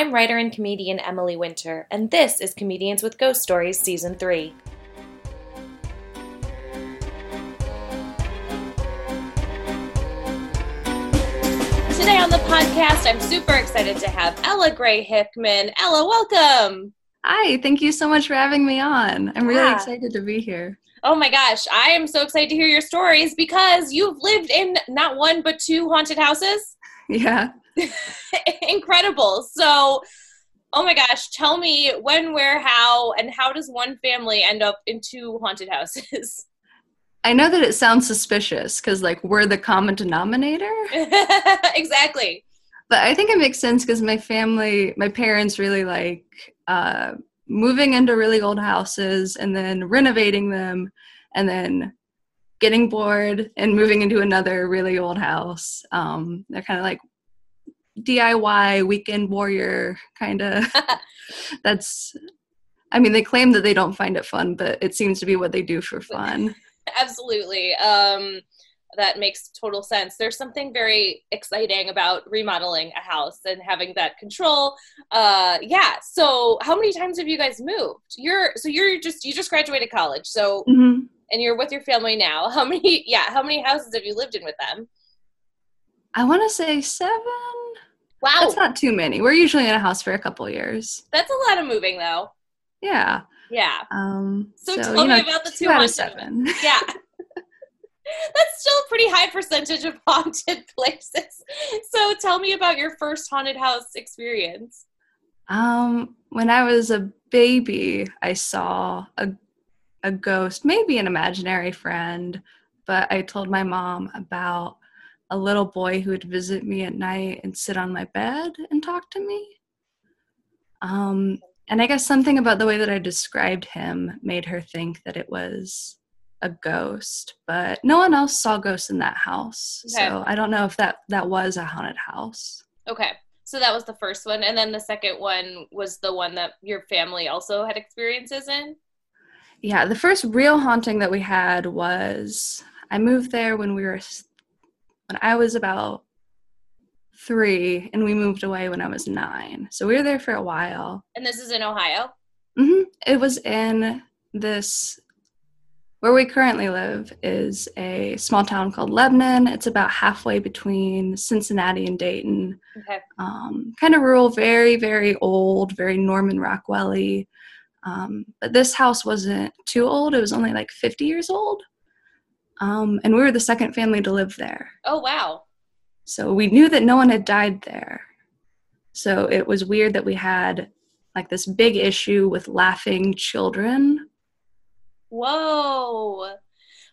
I'm writer and comedian Emily Winter, and this is Comedians with Ghost Stories Season 3. Today on the podcast, I'm super excited to have Ella Gray Hickman. Ella, welcome. Hi, thank you so much for having me on. I'm really Yeah. excited to be here. Oh my gosh, I am so excited to hear your stories because you've lived in not one but two haunted houses. Yeah. Incredible. So, oh my gosh, tell me when, where, how, and how does one family end up in two haunted houses? I know that it sounds suspicious because, like, we're the common denominator, exactly. but I think it makes sense because my family, my parents really like uh, moving into really old houses and then renovating them and then getting bored and moving into another really old house. Um, they're kind of like DIY weekend warrior kind of. That's, I mean, they claim that they don't find it fun, but it seems to be what they do for fun. Absolutely. Um, that makes total sense. There's something very exciting about remodeling a house and having that control. Uh, yeah. So, how many times have you guys moved? You're so you're just you just graduated college. So, hmm and you're with your family now. How many? Yeah. How many houses have you lived in with them? I want to say seven. Wow, That's not too many. We're usually in a house for a couple years. that's a lot of moving, though. Yeah. Yeah. Um, So tell me about the two out of seven. Yeah. That's still a pretty high percentage of haunted places. So tell me about your first haunted house experience. Um, when I was a baby, I saw a a ghost, maybe an imaginary friend, but I told my mom about a little boy who would visit me at night and sit on my bed and talk to me. Um, and I guess something about the way that I described him made her think that it was a ghost, but no one else saw ghosts in that house. Okay. So I don't know if that that was a haunted house. Okay. So that was the first one. And then the second one was the one that your family also had experiences in? Yeah, the first real haunting that we had was I moved there when we were when I was about 3 and we moved away when I was 9. So we were there for a while. And this is in Ohio? hmm It was in this where we currently live is a small town called Lebanon. It's about halfway between Cincinnati and Dayton. Okay. Um, kind of rural, very, very old, very Norman Rockwelly. Um, but this house wasn't too old. It was only like 50 years old. Um, and we were the second family to live there. Oh, wow. So we knew that no one had died there. So it was weird that we had like this big issue with laughing children. Whoa.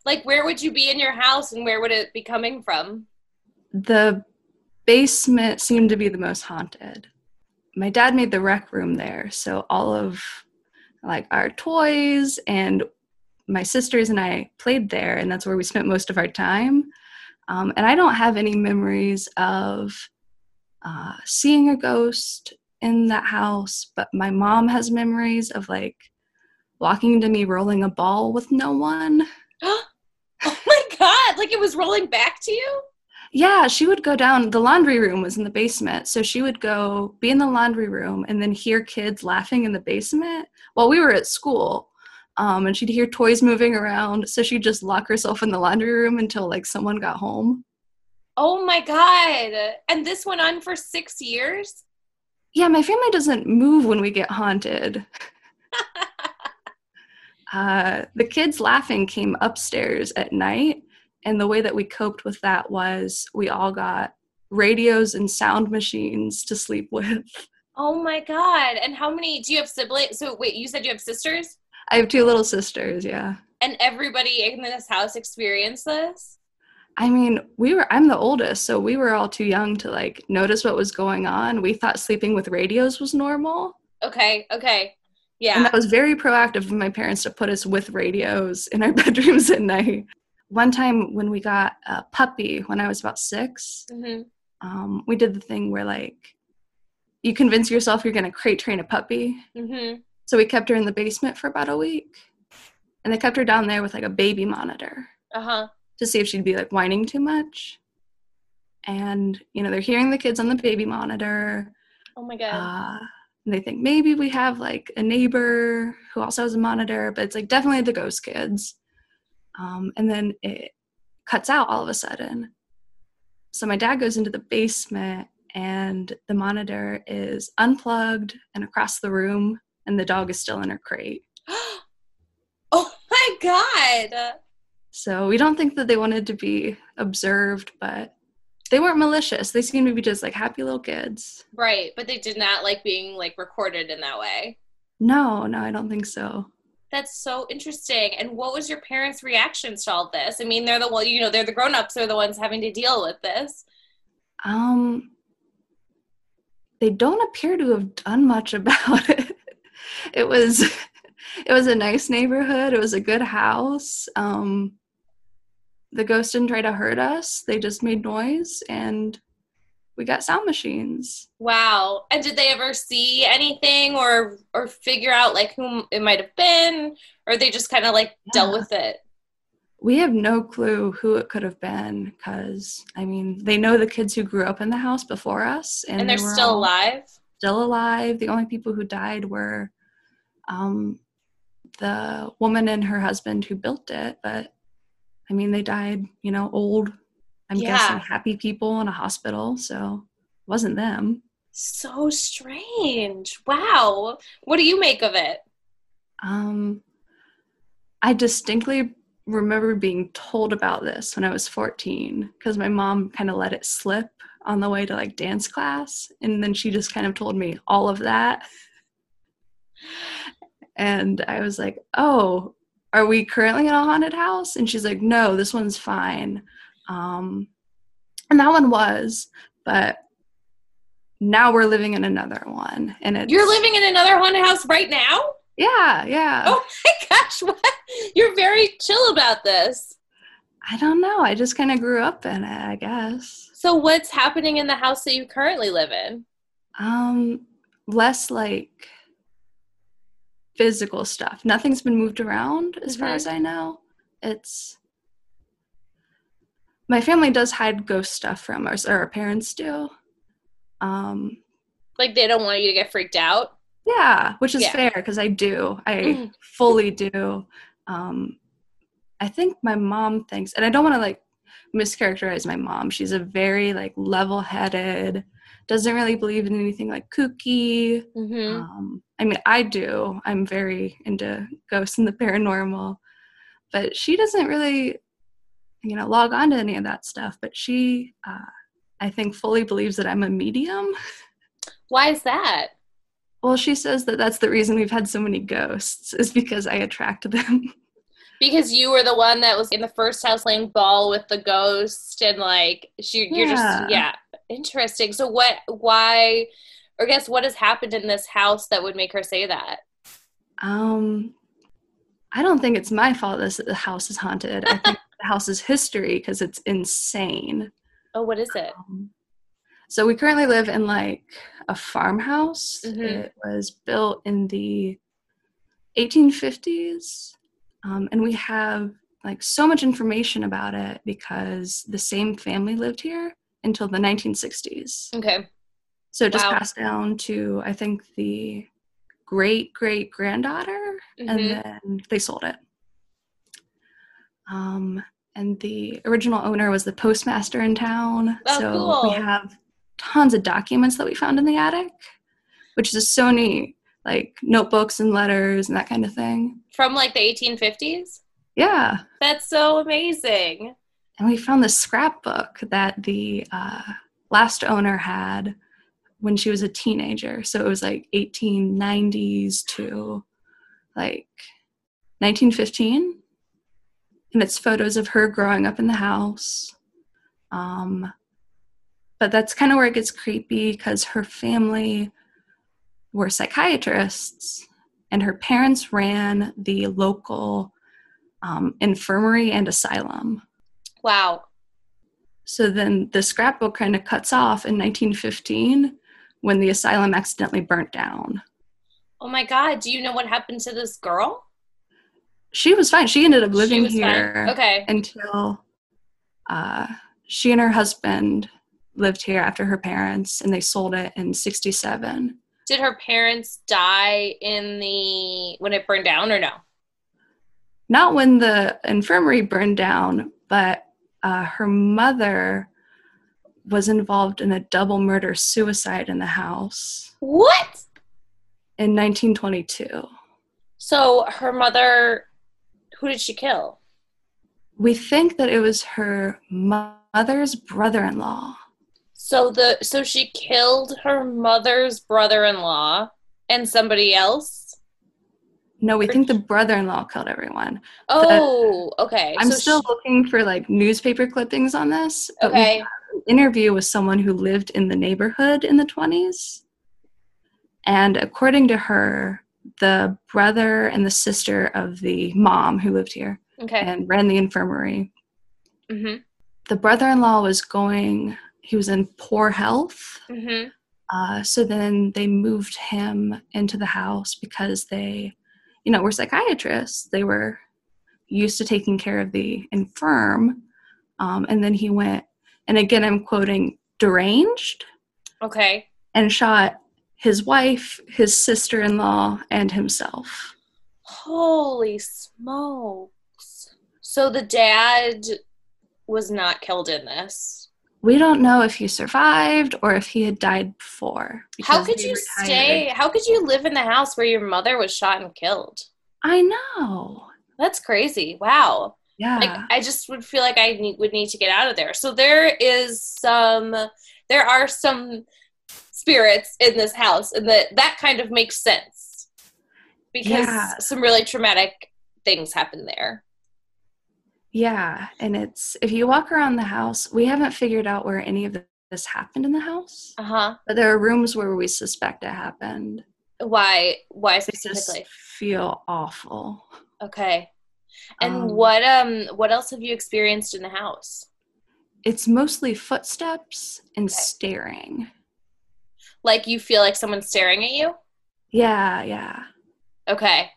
Like, where would you be in your house and where would it be coming from? The basement seemed to be the most haunted. My dad made the rec room there, so all of like our toys and my sisters and I played there, and that's where we spent most of our time. Um, and I don't have any memories of uh, seeing a ghost in that house, but my mom has memories of like walking into me rolling a ball with no one. oh my God. Like, it was rolling back to you? Yeah, she would go down. The laundry room was in the basement. So she would go be in the laundry room and then hear kids laughing in the basement while we were at school. Um, and she'd hear toys moving around. So she'd just lock herself in the laundry room until like someone got home. Oh my God. And this went on for six years? Yeah, my family doesn't move when we get haunted. uh, the kids laughing came upstairs at night. And the way that we coped with that was we all got radios and sound machines to sleep with. Oh my God. And how many do you have siblings? So, wait, you said you have sisters? I have two little sisters, yeah. And everybody in this house experienced this? I mean, we were I'm the oldest, so we were all too young to like notice what was going on. We thought sleeping with radios was normal. Okay, okay. Yeah. And that was very proactive of my parents to put us with radios in our bedrooms at night. One time when we got a puppy when I was about 6, hmm um, we did the thing where like you convince yourself you're going to crate train a puppy. hmm So we kept her in the basement for about a week. And they kept her down there with like a baby monitor. Uh huh. to see if she'd be like whining too much. And, you know, they're hearing the kids on the baby monitor. Oh my god. Uh, and they think maybe we have like a neighbor who also has a monitor, but it's like definitely the ghost kids. Um, and then it cuts out all of a sudden. So my dad goes into the basement and the monitor is unplugged and across the room, and the dog is still in her crate. oh my god. So we don't think that they wanted to be observed, but they weren't malicious. They seemed to be just like happy little kids. Right, but they did not like being like recorded in that way. No, no, I don't think so. That's so interesting. And what was your parents' reactions to all this? I mean, they're the well, you know, they're the grown-ups, they're the ones having to deal with this. Um they don't appear to have done much about it. It was it was a nice neighborhood. It was a good house. Um the ghost didn't try to hurt us. They just made noise and we got sound machines. Wow. And did they ever see anything or or figure out like whom it might have been or they just kind of like yeah. dealt with it? We have no clue who it could have been cuz I mean, they know the kids who grew up in the house before us and, and they're they still alive. Still alive. The only people who died were um the woman and her husband who built it, but I mean, they died, you know, old. I'm yeah. guessing happy people in a hospital, so it wasn't them. So strange. Wow. What do you make of it? Um I distinctly remember being told about this when I was 14 because my mom kind of let it slip on the way to like dance class and then she just kind of told me all of that. And I was like, "Oh, are we currently in a haunted house? And she's like, no, this one's fine. Um, and that one was, but now we're living in another one. And it's, You're living in another haunted house right now? Yeah, yeah. Oh my gosh, what? You're very chill about this. I don't know. I just kind of grew up in it, I guess. So what's happening in the house that you currently live in? Um less like physical stuff. Nothing's been moved around as mm-hmm. far as I know. It's my family does hide ghost stuff from us, or our parents do. Um, like they don't want you to get freaked out. Yeah, which is yeah. fair because I do. I mm. fully do. Um, I think my mom thinks, and I don't want to like mischaracterize my mom. She's a very like level-headed, doesn't really believe in anything like kooky. Mm-hmm. Um, I mean, I do. I'm very into ghosts and the paranormal, but she doesn't really, you know, log on to any of that stuff. But she, uh, I think, fully believes that I'm a medium. Why is that? Well, she says that that's the reason we've had so many ghosts is because I attract them. because you were the one that was in the first house playing ball with the ghost and like she you're yeah. just yeah. interesting. So what why or guess what has happened in this house that would make her say that? Um i don't think it's my fault that the house is haunted. I think the house is history because it's insane. Oh what is it? Um, so we currently live in like a farmhouse. Mm-hmm. it was built in the 1850s um, and we have like so much information about it because the same family lived here until the 1960s. Okay. So it just wow. passed down to I think the great great granddaughter, mm-hmm. and then they sold it. Um, and the original owner was the postmaster in town. Oh, so cool. we have tons of documents that we found in the attic, which is so neat like notebooks and letters and that kind of thing. From like the 1850s? Yeah. That's so amazing. And we found this scrapbook that the uh, last owner had when she was a teenager. So it was like 1890s to like 1915. And it's photos of her growing up in the house. Um, but that's kind of where it gets creepy because her family were psychiatrists, and her parents ran the local um, infirmary and asylum. Wow. So then the scrapbook kind of cuts off in 1915 when the asylum accidentally burnt down. Oh my God. Do you know what happened to this girl? She was fine. She ended up living here fine. okay. until uh, she and her husband lived here after her parents, and they sold it in '67. Did her parents die in the when it burned down or no? Not when the infirmary burned down, but uh, her mother was involved in a double murder suicide in the house What? in 1922. So her mother, who did she kill? We think that it was her mother's brother-in-law. So the so she killed her mother's brother-in-law and somebody else. No, we think the brother-in-law killed everyone. Oh, okay. I'm So still she- looking for like newspaper clippings on this. okay. interview with someone who lived in the neighborhood in the 20s. And according to her, the brother and the sister of the mom who lived here Okay. and ran the infirmary, Mhm. the brother in law was going, he was in poor health. Mhm. Uh, so then they moved him into the house because they, you know, were psychiatrists. They were used to taking care of the infirm. Um, and then he went, and again, I'm quoting, deranged Okay. and shot his wife, his sister in law, and himself. Holy smokes. So the dad was not killed in this. We don't know if he survived or if he had died before. How could you retired. stay? How could you live in the house where your mother was shot and killed? I know. That's crazy. Wow. Yeah. Like I just would feel like I need, would need to get out of there. So there is some there are some spirits in this house and that that kind of makes sense. Because Yeah. some really traumatic things happen there. Yeah, and it's if you walk around the house, we haven't figured out where any of this happened in the house, Uh-huh. but there are rooms where we suspect it happened. Why why specifically? feel awful. Okay. And Um, what um what else have you experienced in the house? It's mostly footsteps and Okay. staring. Like you feel like someone's staring at you? Yeah, yeah. Okay.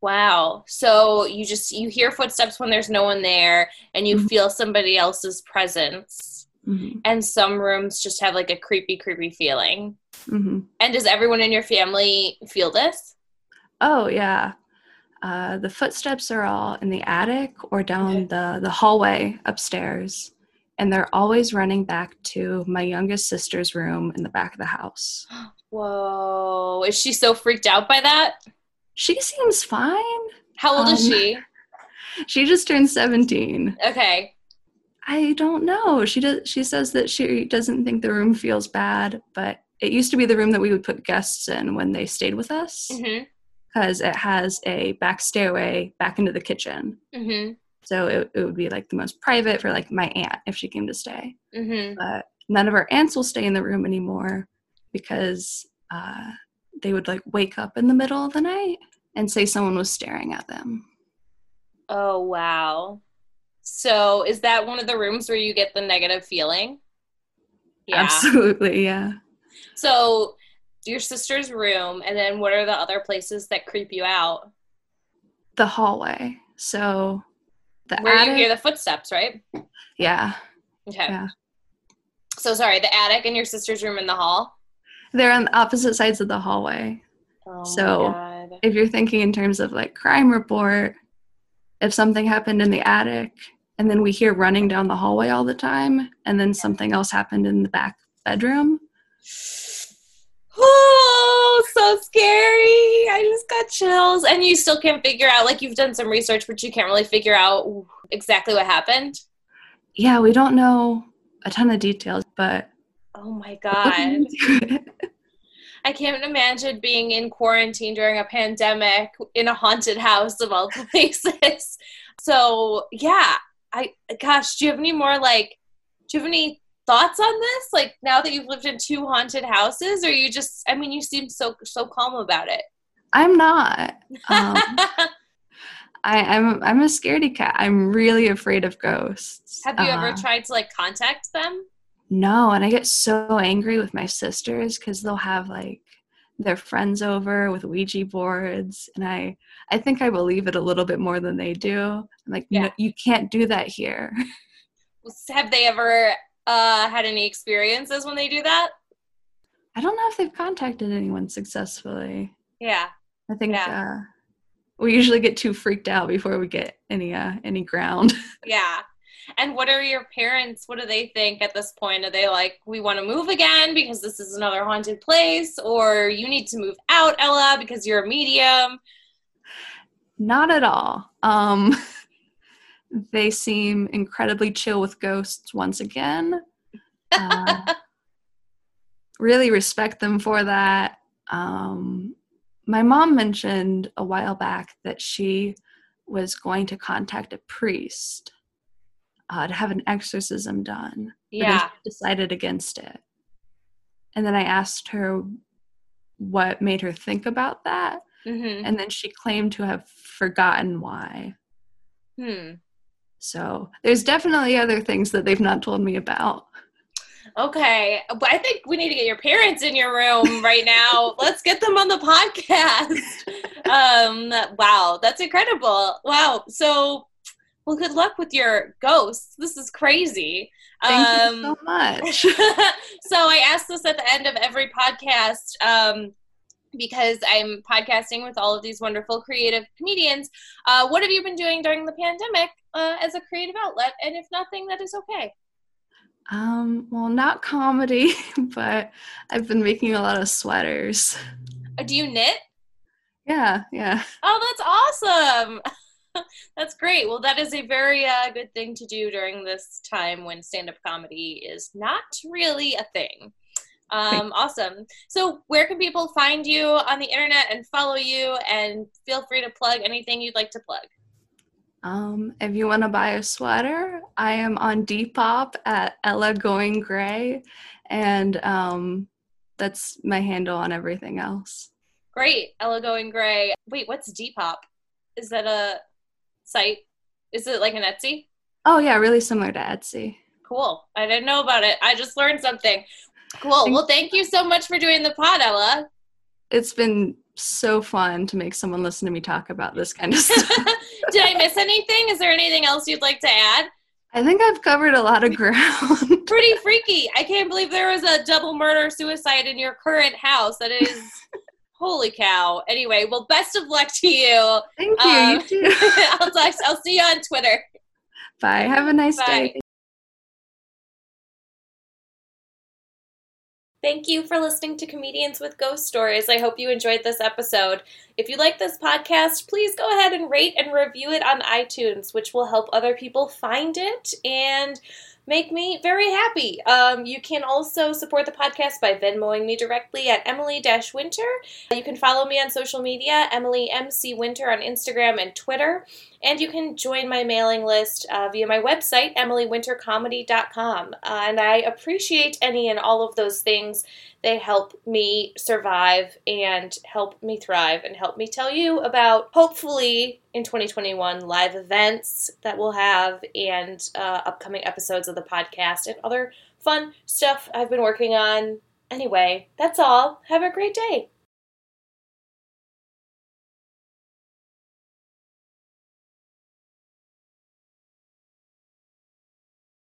Wow. So you just you hear footsteps when there's no one there and you Mhm. feel somebody else's presence hmm and some rooms just have like a creepy creepy feeling. hmm And does everyone in your family feel this? Oh, yeah. Uh, the footsteps are all in the attic or down Okay. the, the hallway upstairs, and they're always running back to my youngest sister's room in the back of the house. Whoa. Is she so freaked out by that? She seems fine. How old is Um, she? She just turned 17. Okay. I don't know. She does she says that she doesn't think the room feels bad, but it used to be the room that we would put guests in when they stayed with us Mhm. because it has a back stairway back into the kitchen. Mhm. So it, it would be like the most private for like my aunt if she came to stay. Mhm. But none of our aunts will stay in the room anymore because uh, they would like wake up in the middle of the night and say someone was staring at them. Oh wow. So is that one of the rooms where you get the negative feeling? Yeah. Absolutely, yeah. So your sister's room, and then what are the other places that creep you out? The hallway. So the Where attic. you hear the footsteps, right? yeah, Okay. Yeah. So sorry, the attic and your sister's room in the hall. They're on opposite sides of the hallway. Oh So- If you're thinking in terms of like crime report, if something happened in the attic and then we hear running down the hallway all the time, and then something else happened in the back bedroom, Oh, so scary. I just got chills. And you still can't figure out, like, you've done some research, but you can't really figure out exactly what happened. yeah, we don't know a ton of details, but Oh my God. I can't imagine being in quarantine during a pandemic in a haunted house of all places. So, yeah. I, gosh, do you have any more, like, do you have any thoughts on this? Like, now that you've lived in two haunted houses, or you just, I mean, you seem so, so calm about it. I'm not. Um, I, I'm I'm a scaredy cat. I'm really afraid of ghosts. Have you ever Uh, tried to like contact them? No, and I get so angry with my sisters because they'll have like their friends over with Ouija boards, and I I think I believe it a little bit more than they do. I'm like, Yeah. no, you can't do that here. Have they ever uh, had any experiences when they do that? I don't know if they've contacted anyone successfully. Yeah. I think Yeah. uh, we usually get too freaked out before we get any uh, any ground. Yeah. And what are your parents? What do they think at this point? Are they like, we want to move again because this is another haunted place? Or you need to move out, Ella, because you're a medium? Not at all. Um, they seem incredibly chill with ghosts once again. Uh, really respect them for that. Um, my mom mentioned a while back that she was going to contact a priest uh, to have an exorcism done. Yeah. she decided against it. And then I asked her what made her think about that. hmm And then she claimed to have forgotten why. Hmm. So there's definitely other things that they've not told me about. Okay. But I think we need to get your parents in your room right now. Let's get them on the podcast. Um, wow. That's incredible. Wow. So, well, good luck with your ghosts. This is crazy. Thank um, you so much. so I ask this at the end of every podcast um, because I'm podcasting with all of these wonderful creative comedians. Uh, what have you been doing during the pandemic uh, as a creative outlet? And if nothing, that is okay. Um, well, not comedy, but I've been making a lot of sweaters. Uh, do you knit? Yeah, yeah. Oh, that's awesome. that's great. Well, that is a very uh, good thing to do during this time when stand up comedy is not really a thing. Um, awesome. So, where can people find you on the internet and follow you? And feel free to plug anything you'd like to plug. Um, if you want to buy a sweater, I am on Depop at Ella Going Gray, and um, that's my handle on everything else. Great. Ella Going Gray. Wait, what's Depop? Is that a site? Is it like an Etsy? Oh yeah, really similar to Etsy. Cool. I didn't know about it. I just learned something. Cool. Well, thank you so much for doing the pod, Ella. It's been so fun to make someone listen to me talk about this kind of stuff. Did I miss anything? Is there anything else you'd like to add? I think I've covered a lot of ground. Pretty freaky. I can't believe there was a double murder suicide in your current house. That is holy cow. Anyway, well, best of luck to you. Thank you. Um, you too. I'll talk, I'll see you on Twitter. Bye. Have a nice Bye. day. Thank you for listening to Comedians with Ghost Stories. I hope you enjoyed this episode. If you like this podcast, please go ahead and rate and review it on iTunes, which will help other people find it and make me very happy. Um, you can also support the podcast by Venmoing me directly at Emily Winter. You can follow me on social media, Emily MC Winter on Instagram and Twitter. And you can join my mailing list uh, via my website, emilywintercomedy.com. Uh, and I appreciate any and all of those things. They help me survive and help me thrive and help me tell you about, hopefully, in 2021, live events that we'll have and uh, upcoming episodes of the podcast and other fun stuff I've been working on. Anyway, that's all. Have a great day.